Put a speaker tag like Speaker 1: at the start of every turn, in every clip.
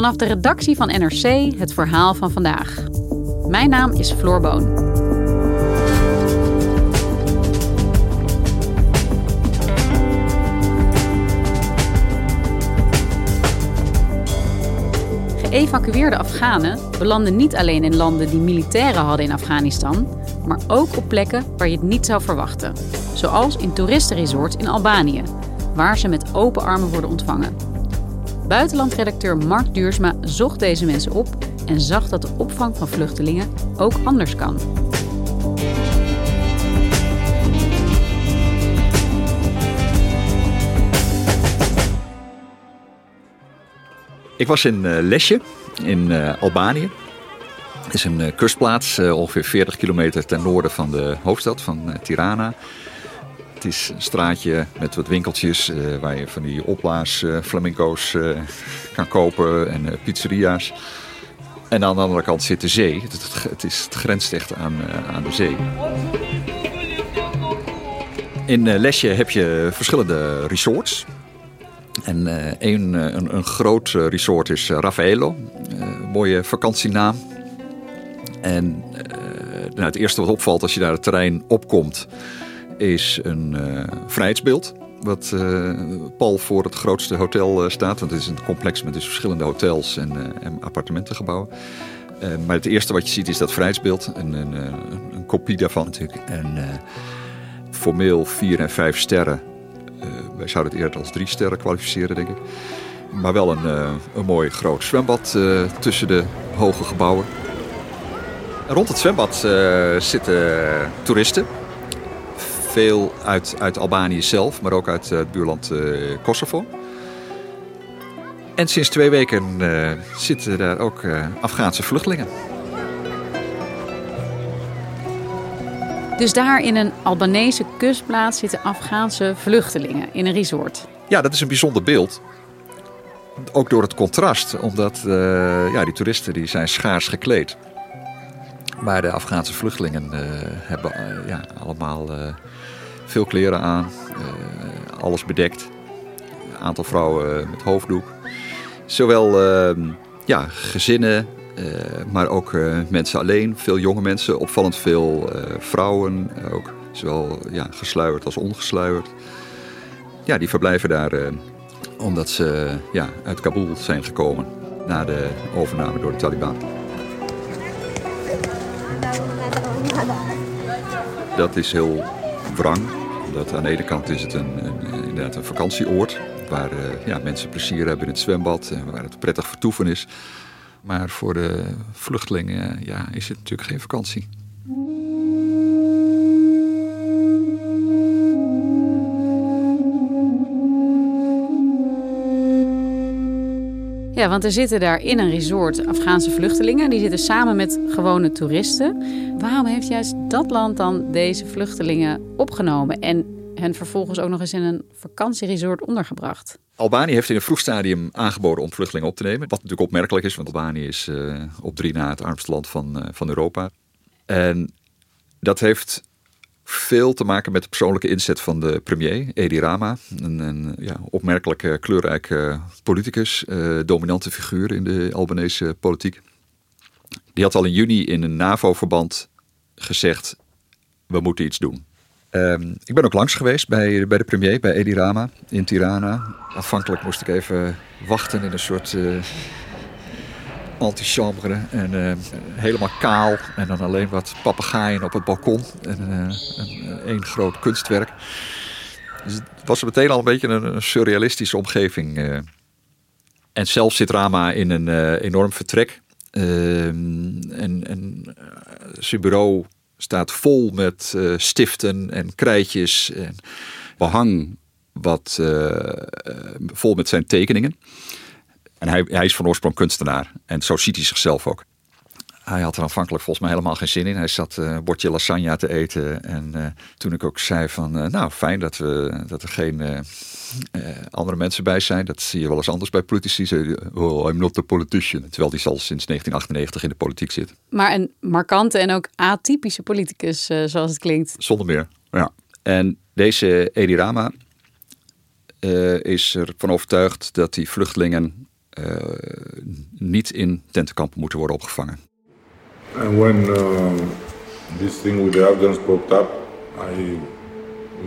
Speaker 1: Vanaf de redactie van NRC het verhaal van vandaag. Mijn naam is Floor Boon. Geëvacueerde Afghanen belanden niet alleen in landen die militairen hadden in Afghanistan, maar ook op plekken waar je het niet zou verwachten. Zoals in toeristenresorts in Albanië, waar ze met open armen worden ontvangen. Buitenlandredacteur Mark Duursma zocht deze mensen op en zag dat de opvang van vluchtelingen ook anders kan.
Speaker 2: Ik was in uh, Lesje in uh, Albanië. Het is een uh, kustplaats, ongeveer 40 kilometer ten noorden van de hoofdstad, van Tirana. Het is een straatje met wat winkeltjes waar je van die opblaas flamenco's kan kopen en pizzeria's. En aan de andere kant zit de zee. Het, het, is, het grenst echt aan, aan de zee. In Lesje heb je verschillende resorts. En een, een, een, groot resort is Raffaello. mooie vakantienaam. En nou, het eerste wat opvalt als je daar het terrein opkomt, is een vrijheidsbeeld. Wat pal voor het grootste hotel staat. Want het is een complex met dus verschillende hotels en, en appartementengebouwen. maar het eerste wat je ziet is dat vrijheidsbeeld. Een, een, kopie daarvan natuurlijk. En formeel vier en vijf sterren wij zouden het eerder als drie sterren kwalificeren, denk ik. Maar wel een, uh, een mooi groot zwembad uh, tussen de hoge gebouwen. En rond het zwembad uh, zitten toeristen. Veel uit, uit Albanië zelf, maar ook uit het buurland Kosovo. En sinds twee weken zitten daar ook Afghaanse vluchtelingen.
Speaker 1: Dus daar in een Albanese kustplaats zitten Afghaanse vluchtelingen in een resort.
Speaker 2: Ja, dat is een bijzonder beeld. Ook door het contrast, omdat uh, ja, die toeristen die zijn schaars gekleed. Maar de Afghaanse vluchtelingen uh, hebben uh, ja, allemaal veel kleren aan, alles bedekt. Een aantal vrouwen met hoofddoek. Zowel ja, gezinnen, maar ook mensen alleen, veel jonge mensen, opvallend veel vrouwen, ook zowel ja, gesluierd als ongesluierd. Ja, die verblijven daar omdat ze ja, uit Kabul zijn gekomen na de overname door de Taliban. Dat is heel wrang, omdat aan de ene kant is het een, een inderdaad een vakantieoord waar ja, mensen plezier hebben in het zwembad en waar het prettig vertoeven is. Maar voor de vluchtelingen ja, is het natuurlijk geen vakantie.
Speaker 1: Ja, want er zitten daar in een resort Afghaanse vluchtelingen. Die zitten samen met gewone toeristen. Waarom heeft juist dat land dan deze vluchtelingen opgenomen en hen vervolgens ook nog eens in een vakantieresort ondergebracht?
Speaker 2: Albanië heeft in een vroeg stadium aangeboden om vluchtelingen op te nemen. Wat natuurlijk opmerkelijk is, want Albanië is uh, op drie na het armste land van, uh, van Europa. En dat heeft veel te maken met de persoonlijke inzet van de premier, Edi Rama. Een, een ja, opmerkelijke, kleurrijke politicus, uh, dominante figuur in de Albanese politiek. Die had al in juni in een NAVO-verband gezegd, we moeten iets doen. Ehm, ik ben ook langs geweest bij, bij de premier, bij Edi Rama in Tirana. Aanvankelijk moest ik even wachten in een soort antichambre. En uh, helemaal kaal. En dan alleen wat papegaaien op het balkon. En uh, een, groot kunstwerk. Dus het was meteen al een beetje een, surrealistische omgeving. En zelf zit Rama in een enorm vertrek. En, zijn bureau staat vol met stiften en krijtjes en behang wat vol met zijn tekeningen. En hij, hij is van oorsprong kunstenaar en zo ziet hij zichzelf ook. Hij had er aanvankelijk volgens mij helemaal geen zin in. Hij zat een bordje lasagne te eten. En toen ik ook zei van, nou fijn dat, we, dat er geen andere mensen bij zijn. Dat zie je wel eens anders bij politici. Ze, oh, I'm not a politician. Terwijl die al sinds 1998 in de politiek zit.
Speaker 1: Maar een markante en ook atypische politicus, zoals het klinkt.
Speaker 2: Zonder meer, ja. En deze Edi Rama is ervan overtuigd dat die vluchtelingen niet in tentenkampen moeten worden opgevangen.
Speaker 3: And when uh, this thing with the Afghans popped up, I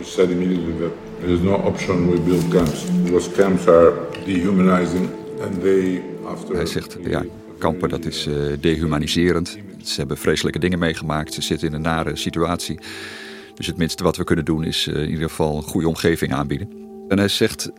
Speaker 3: said immediately that there is no option we build camps because camps are dehumanizing and they after.
Speaker 2: Hij zegt ja, kampen dat is uh, dehumaniserend. Ze hebben vreselijke dingen meegemaakt. Ze zitten in een nare situatie. Dus het minste wat we kunnen doen is uh, in ieder geval een goede omgeving aanbieden. En hij zegt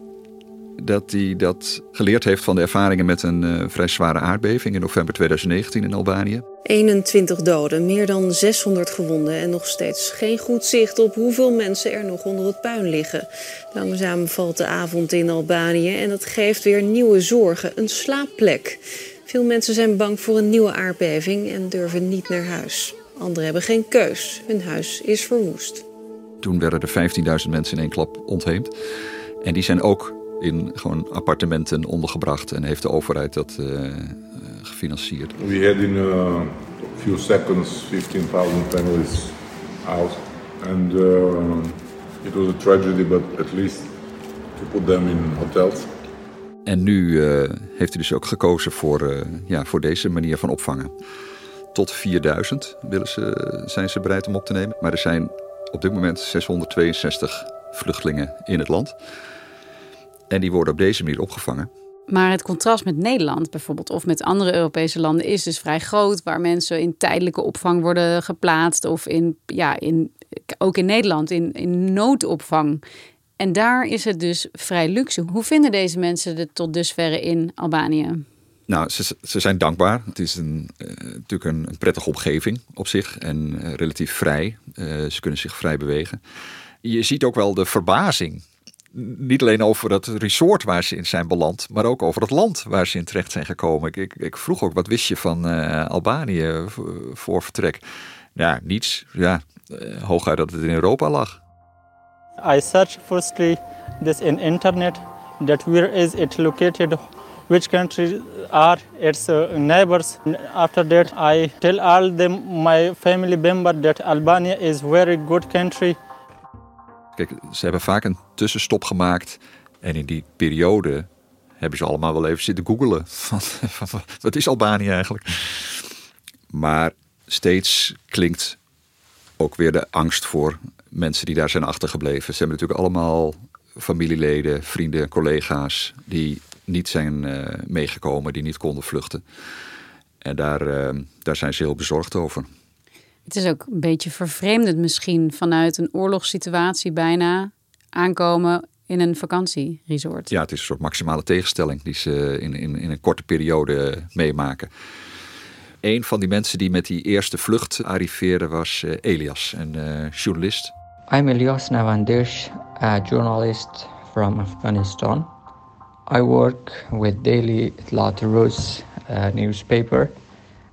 Speaker 2: dat hij dat geleerd heeft van de ervaringen met een uh, vrij zware aardbeving in november 2019 in Albanië.
Speaker 4: 21 doden, meer dan 600 gewonden en nog steeds geen goed zicht op hoeveel mensen er nog onder het puin liggen. Langzaam valt de avond in Albanië en dat geeft weer nieuwe zorgen, een slaapplek. Veel mensen zijn bang voor een nieuwe aardbeving en durven niet naar huis. Anderen hebben geen keus, hun huis is verwoest.
Speaker 2: Toen werden er 15.000 mensen in één klap ontheemd. En die zijn ook in gewoon appartementen ondergebracht en heeft de overheid dat uh, gefinancierd.
Speaker 3: We had in a few seconds 15,000 families out and uh, it was a tragedy but at least to put them in hotels.
Speaker 2: En nu uh, heeft hij dus ook gekozen voor, ja, voor deze manier van opvangen. Tot 4000 willen ze, zijn ze bereid om op te nemen. Maar er zijn op dit moment 662 vluchtelingen in het land. En die worden op deze manier opgevangen.
Speaker 1: Maar het contrast met Nederland bijvoorbeeld of met andere Europese landen is dus vrij groot, waar mensen in tijdelijke opvang worden geplaatst of in, ja, in, ook in Nederland in, in noodopvang. En daar is het dus vrij luxe. Hoe vinden deze mensen het tot dusverre in Albanië?
Speaker 2: Nou, ze, ze zijn dankbaar. Het is een, uh, natuurlijk een, een, prettige omgeving op zich en uh, relatief vrij. Uh, ze kunnen zich vrij bewegen. Je ziet ook wel de verbazing niet alleen over het resort waar ze in zijn beland, maar ook over het land waar ze in terecht zijn gekomen. Ik, ik, vroeg ook, wat wist je van uh, Albanië voor vertrek? Ja, niets. Ja, uh, hooguit dat het in Europa lag.
Speaker 5: I searched firstly this in internet that where is it located which countries are its uh, neighbors. After that, I tell all them my family member that Albania is very good country.
Speaker 2: Kijk, ze hebben vaak een tussenstop gemaakt. En in die periode hebben ze allemaal wel even zitten googelen. Wat is Albanië eigenlijk? Maar steeds klinkt ook weer de angst voor mensen die daar zijn achtergebleven. Ze hebben natuurlijk allemaal familieleden, vrienden, collega's die niet zijn uh, meegekomen, die niet konden vluchten. En daar, uh, daar zijn ze heel bezorgd over.
Speaker 1: Het is ook een beetje vervreemdend misschien vanuit een oorlogssituatie bijna aankomen in een vakantieresort.
Speaker 2: Ja, het is een soort maximale tegenstelling die ze in, in, in een korte periode meemaken. Een van die mensen die met die eerste vlucht arriveerde was uh, Elias, een uh, journalist.
Speaker 6: I'm Elias Navandesh, a journalist from Afghanistan. I work with Daily Itlaat Rus uh, newspaper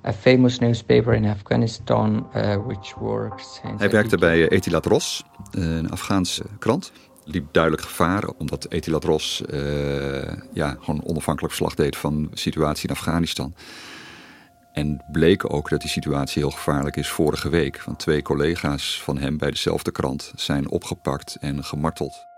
Speaker 6: a famous newspaper in Afghanistan uh, which works.
Speaker 2: Hij werkte bij Etilat Ros, een Afghaanse krant. Liep duidelijk gevaar, omdat Etilat Ros uh, ja, gewoon onafhankelijk verslag deed van de situatie in Afghanistan. En bleek ook dat die situatie heel gevaarlijk is vorige week. Want twee collega's van hem bij dezelfde krant zijn opgepakt en gemarteld.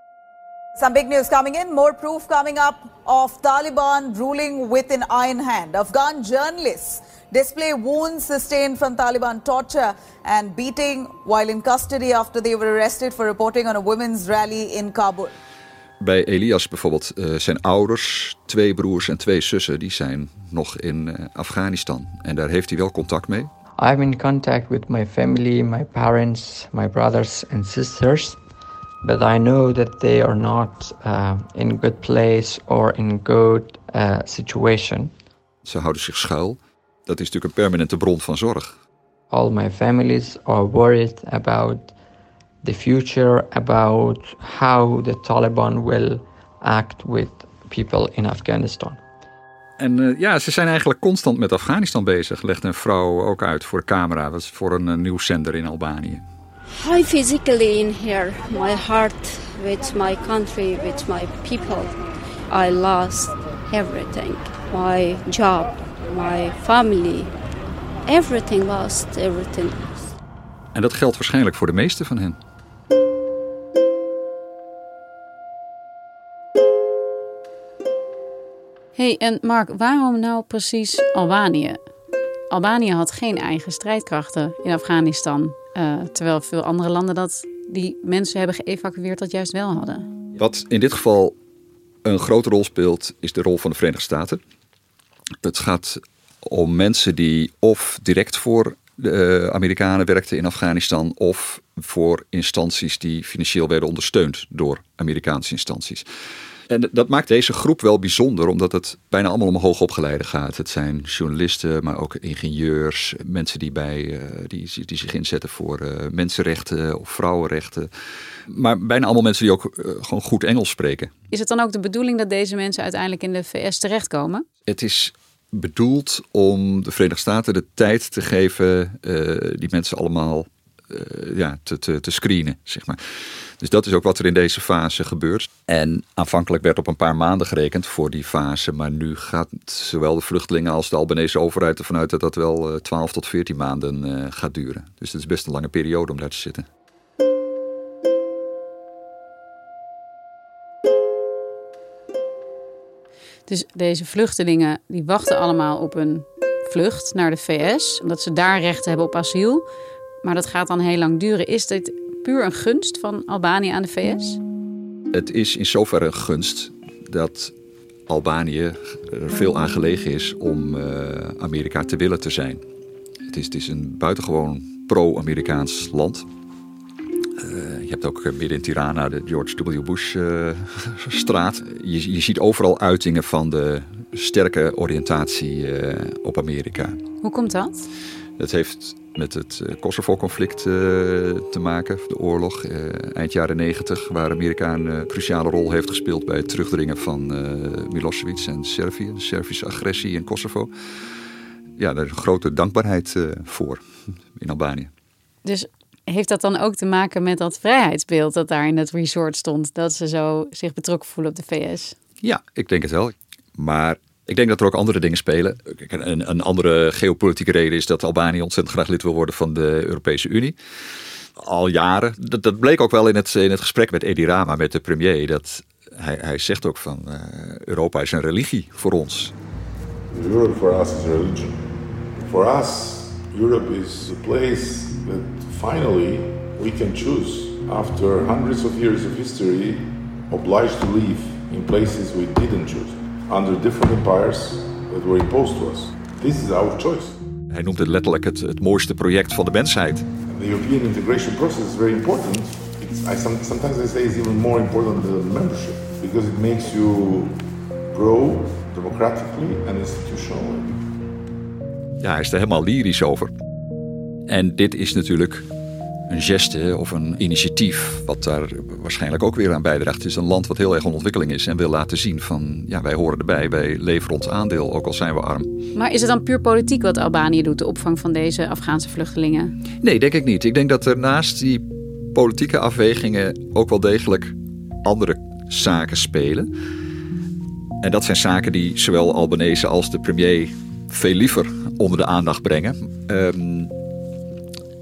Speaker 7: Some big news coming in, more proof coming up of Taliban ruling with an iron hand. Afghan journalists display wounds sustained from Taliban torture and beating while in custody after they were arrested for reporting on a women's rally in Kabul.
Speaker 2: Bij Elias bijvoorbeeld uh, zijn ouders, twee broers en twee zussen, die zijn nog in uh, Afghanistan. En daar heeft hij wel contact mee.
Speaker 6: I'm in contact with my family, my parents, my brothers and sisters. But I know that they are not uh, in good place or in good uh, situation.
Speaker 2: Ze houden zich schuil. Dat is natuurlijk een permanente bron van zorg.
Speaker 6: All my families are worried about the future, about how the Taliban will act with people in Afghanistan.
Speaker 2: En uh, ja, ze zijn eigenlijk constant met Afghanistan bezig, legt een vrouw ook uit voor de camera. Dat is voor een uh, nieuwszender in Albanië.
Speaker 8: I physically in here, my heart with my country, with my people. I lost everything. My job, my family, everything lost, everything lost.
Speaker 2: En dat geldt waarschijnlijk voor de meeste van hen.
Speaker 1: hey, en Mark, waarom nou precies Albanië? Albanië had geen eigen strijdkrachten in Afghanistan. Uh, terwijl veel andere landen dat die mensen hebben geëvacueerd dat juist wel hadden.
Speaker 2: Wat in dit geval een grote rol speelt, is de rol van de Verenigde Staten. Het gaat om mensen die of direct voor de Amerikanen werkten in Afghanistan of voor instanties die financieel werden ondersteund door Amerikaanse instanties. En dat maakt deze groep wel bijzonder, omdat het bijna allemaal om hoogopgeleide gaat. Het zijn journalisten, maar ook ingenieurs, mensen die, bij, uh, die, die zich inzetten voor uh, mensenrechten of vrouwenrechten. Maar bijna allemaal mensen die ook uh, gewoon goed Engels spreken.
Speaker 1: Is het dan ook de bedoeling dat deze mensen uiteindelijk in de VS terechtkomen?
Speaker 2: Het is bedoeld om de Verenigde Staten de tijd te geven die mensen allemaal ja, te, te, te screenen, zeg maar. Dus dat is ook wat er in deze fase gebeurt. En aanvankelijk werd op een paar maanden gerekend voor die fase. Maar nu gaat zowel de vluchtelingen als de Albanese overheid ervan uit dat dat wel 12 tot 14 maanden uh, gaat duren. Dus het is best een lange periode om daar te zitten.
Speaker 1: Dus deze vluchtelingen die wachten allemaal op een vlucht naar de VS, omdat ze daar recht hebben op asiel. Maar dat gaat dan heel lang duren. Is dit puur een gunst van Albanië aan de VS?
Speaker 2: Het is in zoverre een gunst dat Albanië er veel aan gelegen is om uh, Amerika te willen te zijn. Het is, het is een buitengewoon pro-Amerikaans land. Uh, je hebt ook midden in Tirana de George W. Bush-straat. Uh, je, je ziet overal uitingen van de sterke oriëntatie op Amerika.
Speaker 1: Hoe komt dat?
Speaker 2: Dat heeft met het Kosovo-conflict uh, te maken, de oorlog, uh, eind jaren 90, waar Amerika een cruciale rol heeft gespeeld bij het terugdringen van Milosevic en Servië, de Servische agressie in Kosovo. Ja, daar is een grote dankbaarheid voor in Albanië.
Speaker 1: Dus heeft dat dan ook te maken met dat vrijheidsbeeld dat daar in het resort stond, dat ze zo zich betrokken voelen op de VS?
Speaker 2: Ja, ik denk het wel. Maar ik denk dat er ook andere dingen spelen. Een, een, andere geopolitieke reden is dat Albanië ontzettend graag lid wil worden van de Europese Unie. Al jaren. Dat, dat bleek ook wel in het, in het gesprek met Edi Rama, met de premier. Dat hij, hij zegt ook van uh, Europa is een religie voor ons.
Speaker 3: Europe for us is a religion. For us, Europe is a place that finally we can choose. After hundreds of years of history, obliged to live in places we didn't choose under different empires that were imposed to us. This is our choice.
Speaker 2: Hij noemt het letterlijk het, het mooiste project van de mensheid.
Speaker 3: The European integration process is very important. It's, I, sometimes I say it's even more important than membership because it makes you grow democratically and institutionally.
Speaker 2: Ja, hij is er helemaal lyrisch over. En dit is natuurlijk een geste of een initiatief wat daar waarschijnlijk ook weer aan bijdraagt. Het is een land wat heel erg in ontwikkeling is en wil laten zien van ja, wij horen erbij, wij leveren ons aandeel, ook al zijn we arm.
Speaker 1: Maar is het dan puur politiek wat Albanië doet, de opvang van deze Afghaanse vluchtelingen?
Speaker 2: Nee, denk ik niet. Ik denk dat er naast die politieke afwegingen ook wel degelijk andere zaken spelen. En dat zijn zaken die zowel Albanese als de premier veel liever onder de aandacht brengen. Um,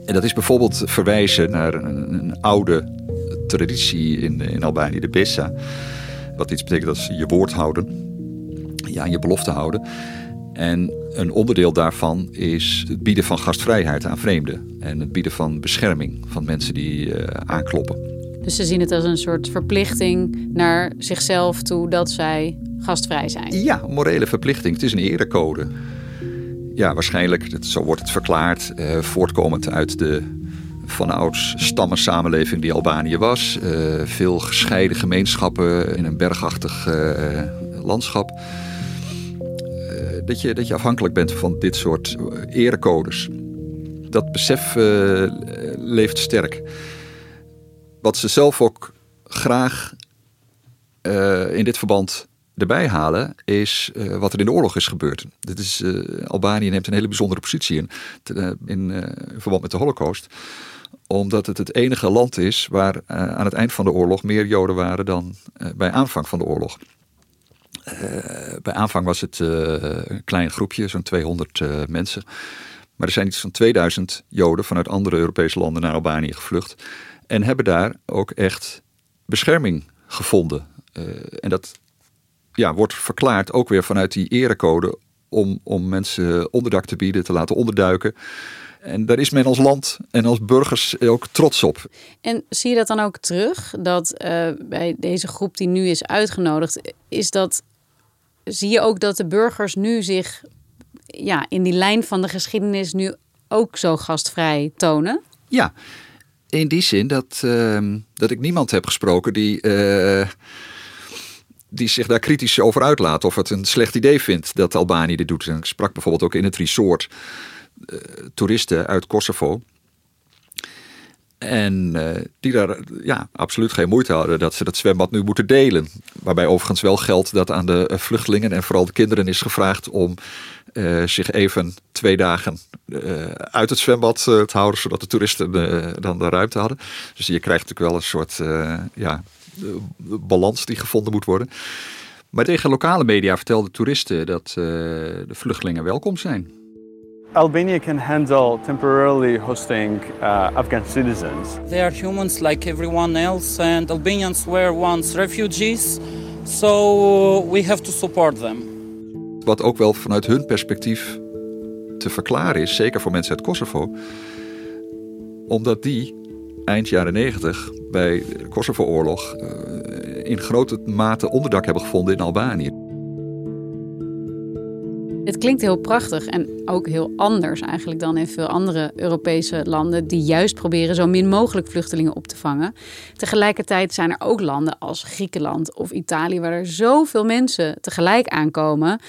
Speaker 2: en dat is bijvoorbeeld verwijzen naar een, een oude traditie in, in Albanië, de Bessa. Wat iets betekent als je woord houden. Ja, je belofte houden. En een onderdeel daarvan is het bieden van gastvrijheid aan vreemden. En het bieden van bescherming van mensen die uh, aankloppen.
Speaker 1: Dus ze zien het als een soort verplichting naar zichzelf toe dat zij gastvrij zijn.
Speaker 2: Ja, morele verplichting. Het is een erecode. Ja, waarschijnlijk, zo wordt het verklaard, uh, voortkomend uit de vanouds stammensamenleving die Albanië was. Uh, veel gescheiden gemeenschappen in een bergachtig uh, landschap. dat, je, dat je afhankelijk bent van dit soort erecodes. Dat besef leeft sterk. Wat ze zelf ook graag in dit verband erbij halen, is uh, wat er in de oorlog is gebeurd. Dit is, uh, Albanië neemt een hele bijzondere positie in, te, uh, in verband met de Holocaust omdat het het enige land is waar aan het eind van de oorlog meer Joden waren dan bij aanvang van de oorlog. bij aanvang was het een klein groepje, zo'n 200 mensen. Maar er zijn iets van 2000 Joden vanuit andere Europese landen naar Albanië gevlucht. En hebben daar ook echt bescherming gevonden. en dat ja, wordt verklaard ook weer vanuit die erecode om, om mensen onderdak te bieden, te laten onderduiken. En daar is men als land en als burgers ook trots op.
Speaker 1: En zie je dat dan ook terug? Dat uh, bij deze groep die nu is uitgenodigd, is dat. Zie je ook dat de burgers nu zich ja, in die lijn van de geschiedenis nu ook zo gastvrij tonen?
Speaker 2: Ja, in die zin dat, uh, dat ik niemand heb gesproken die. Uh, die zich daar kritisch over uitlaat. Of het een slecht idee vindt dat Albanië dit doet. En ik sprak bijvoorbeeld ook in het resort uh, toeristen uit Kosovo. En uh, die daar ja, absoluut geen moeite hadden dat ze dat zwembad nu moeten delen. Waarbij overigens wel geldt dat aan de vluchtelingen en vooral de kinderen is gevraagd om zich even twee dagen uit het zwembad te houden, zodat de toeristen dan de ruimte hadden. Dus je krijgt natuurlijk wel een soort ja, balans die gevonden moet worden. Maar tegen lokale media vertelden toeristen dat uh, de vluchtelingen welkom zijn.
Speaker 9: Albania can handle temporarily hosting uh, Afghan citizens.
Speaker 10: They are humans like everyone else, and Albanians were once refugees, so we have to support them.
Speaker 2: Wat ook wel vanuit hun perspectief te verklaren is, zeker voor mensen uit Kosovo, omdat die eind jaren 90 bij de Kosovo-oorlog uh, in grote mate onderdak hebben gevonden in Albanië.
Speaker 1: Het klinkt heel prachtig en ook heel anders eigenlijk dan in veel andere Europese landen die juist proberen zo min mogelijk vluchtelingen op te vangen. Tegelijkertijd zijn er ook landen als Griekenland of Italië waar er zoveel mensen tegelijk aankomen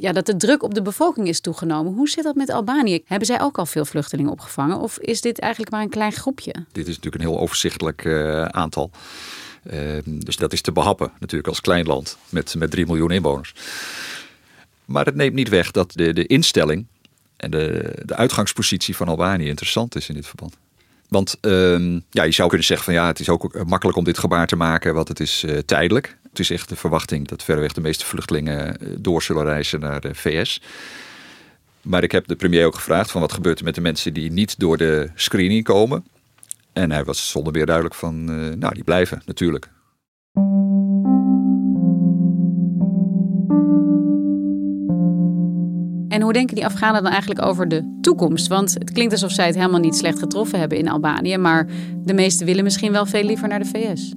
Speaker 1: ja, dat de druk op de bevolking is toegenomen. Hoe zit dat met Albanië? Hebben zij ook al veel vluchtelingen opgevangen? Of is dit eigenlijk maar een klein groepje?
Speaker 2: Dit is natuurlijk een heel overzichtelijk uh, aantal. Uh, dus dat is te behappen natuurlijk als klein land met, met 3 miljoen inwoners. Maar het neemt niet weg dat de, de instelling en de, de uitgangspositie van Albanië interessant is in dit verband. Want uh, ja, je zou kunnen zeggen van ja, het is ook makkelijk om dit gebaar te maken, want het is uh, tijdelijk. Het is echt de verwachting dat verreweg de meeste vluchtelingen eh, door zullen reizen naar de VS. Maar ik heb de premier ook gevraagd van wat gebeurt er met de mensen die niet door de screening komen. En hij was zonder meer duidelijk van, uh, nou die blijven natuurlijk.
Speaker 1: En hoe denken die Afghanen dan eigenlijk over de toekomst? Want het klinkt alsof zij het helemaal niet slecht getroffen hebben in Albanië, maar de meesten willen misschien wel veel liever naar de VS.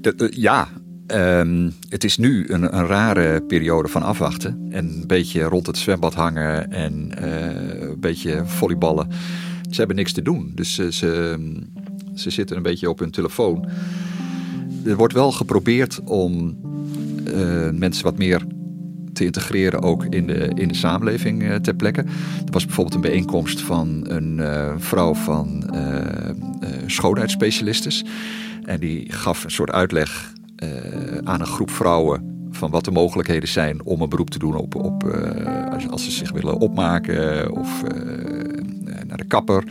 Speaker 2: De, uh, ja, Um, het is nu een, een, rare periode van afwachten. En een beetje rond het zwembad hangen en uh, een beetje volleyballen. Ze hebben niks te doen. Dus ze, ze, ze, zitten een beetje op hun telefoon. Er wordt wel geprobeerd om uh, mensen wat meer te integreren ook in de, in de samenleving uh, ter plekke. Er was bijvoorbeeld een bijeenkomst van een vrouw van schoonheidsspecialistes. En die gaf een soort uitleg aan een groep vrouwen van wat de mogelijkheden zijn om een beroep te doen op, op uh, als, als, ze zich willen opmaken of uh, naar de kapper.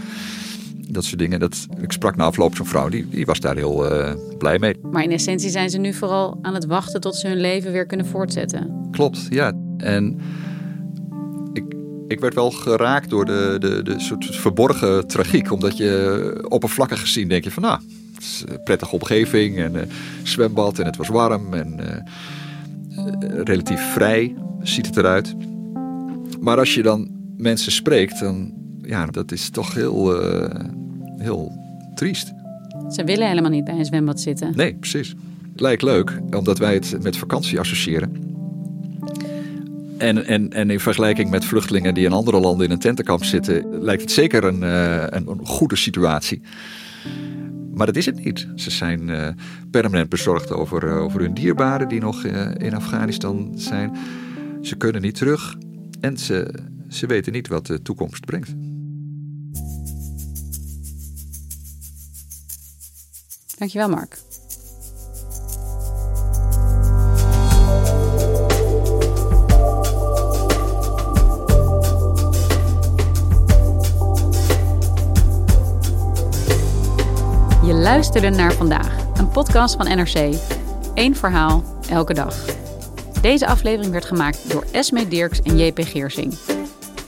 Speaker 2: Dat soort dingen. Dat, ik sprak na afloop zo'n vrouw, die, die was daar heel blij mee.
Speaker 1: Maar in essentie zijn ze nu vooral aan het wachten tot ze hun leven weer kunnen voortzetten.
Speaker 2: Klopt, ja. En ik, ik werd wel geraakt door de, de, de soort verborgen tragiek. Omdat je oppervlakkig gezien denk je van nou, Het een prettige omgeving en uh, zwembad en het was warm en uh, relatief vrij ziet het eruit. Maar als je dan mensen spreekt, dan ja, dat is toch heel, heel triest.
Speaker 1: Ze willen helemaal niet bij een zwembad zitten.
Speaker 2: Nee, precies. Lijkt leuk, omdat wij het met vakantie associëren. En, en, en in vergelijking met vluchtelingen die in andere landen in een tentenkamp zitten, lijkt het zeker een, uh, een, goede situatie. Maar dat is het niet. Ze zijn uh, permanent bezorgd over, uh, over hun dierbaren die nog in Afghanistan zijn. Ze kunnen niet terug en ze, ze weten niet wat de toekomst brengt.
Speaker 1: Dankjewel, Mark. Luisterde naar vandaag, een podcast van NRC. Eén verhaal, elke dag. Deze aflevering werd gemaakt door Esme Dirks en JP Geersing.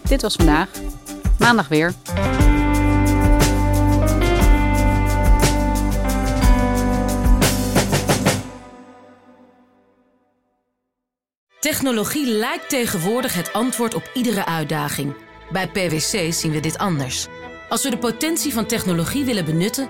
Speaker 1: Dit was vandaag. Maandag weer.
Speaker 11: Technologie lijkt tegenwoordig het antwoord op iedere uitdaging. Bij PwC zien we dit anders. Als we de potentie van technologie willen benutten,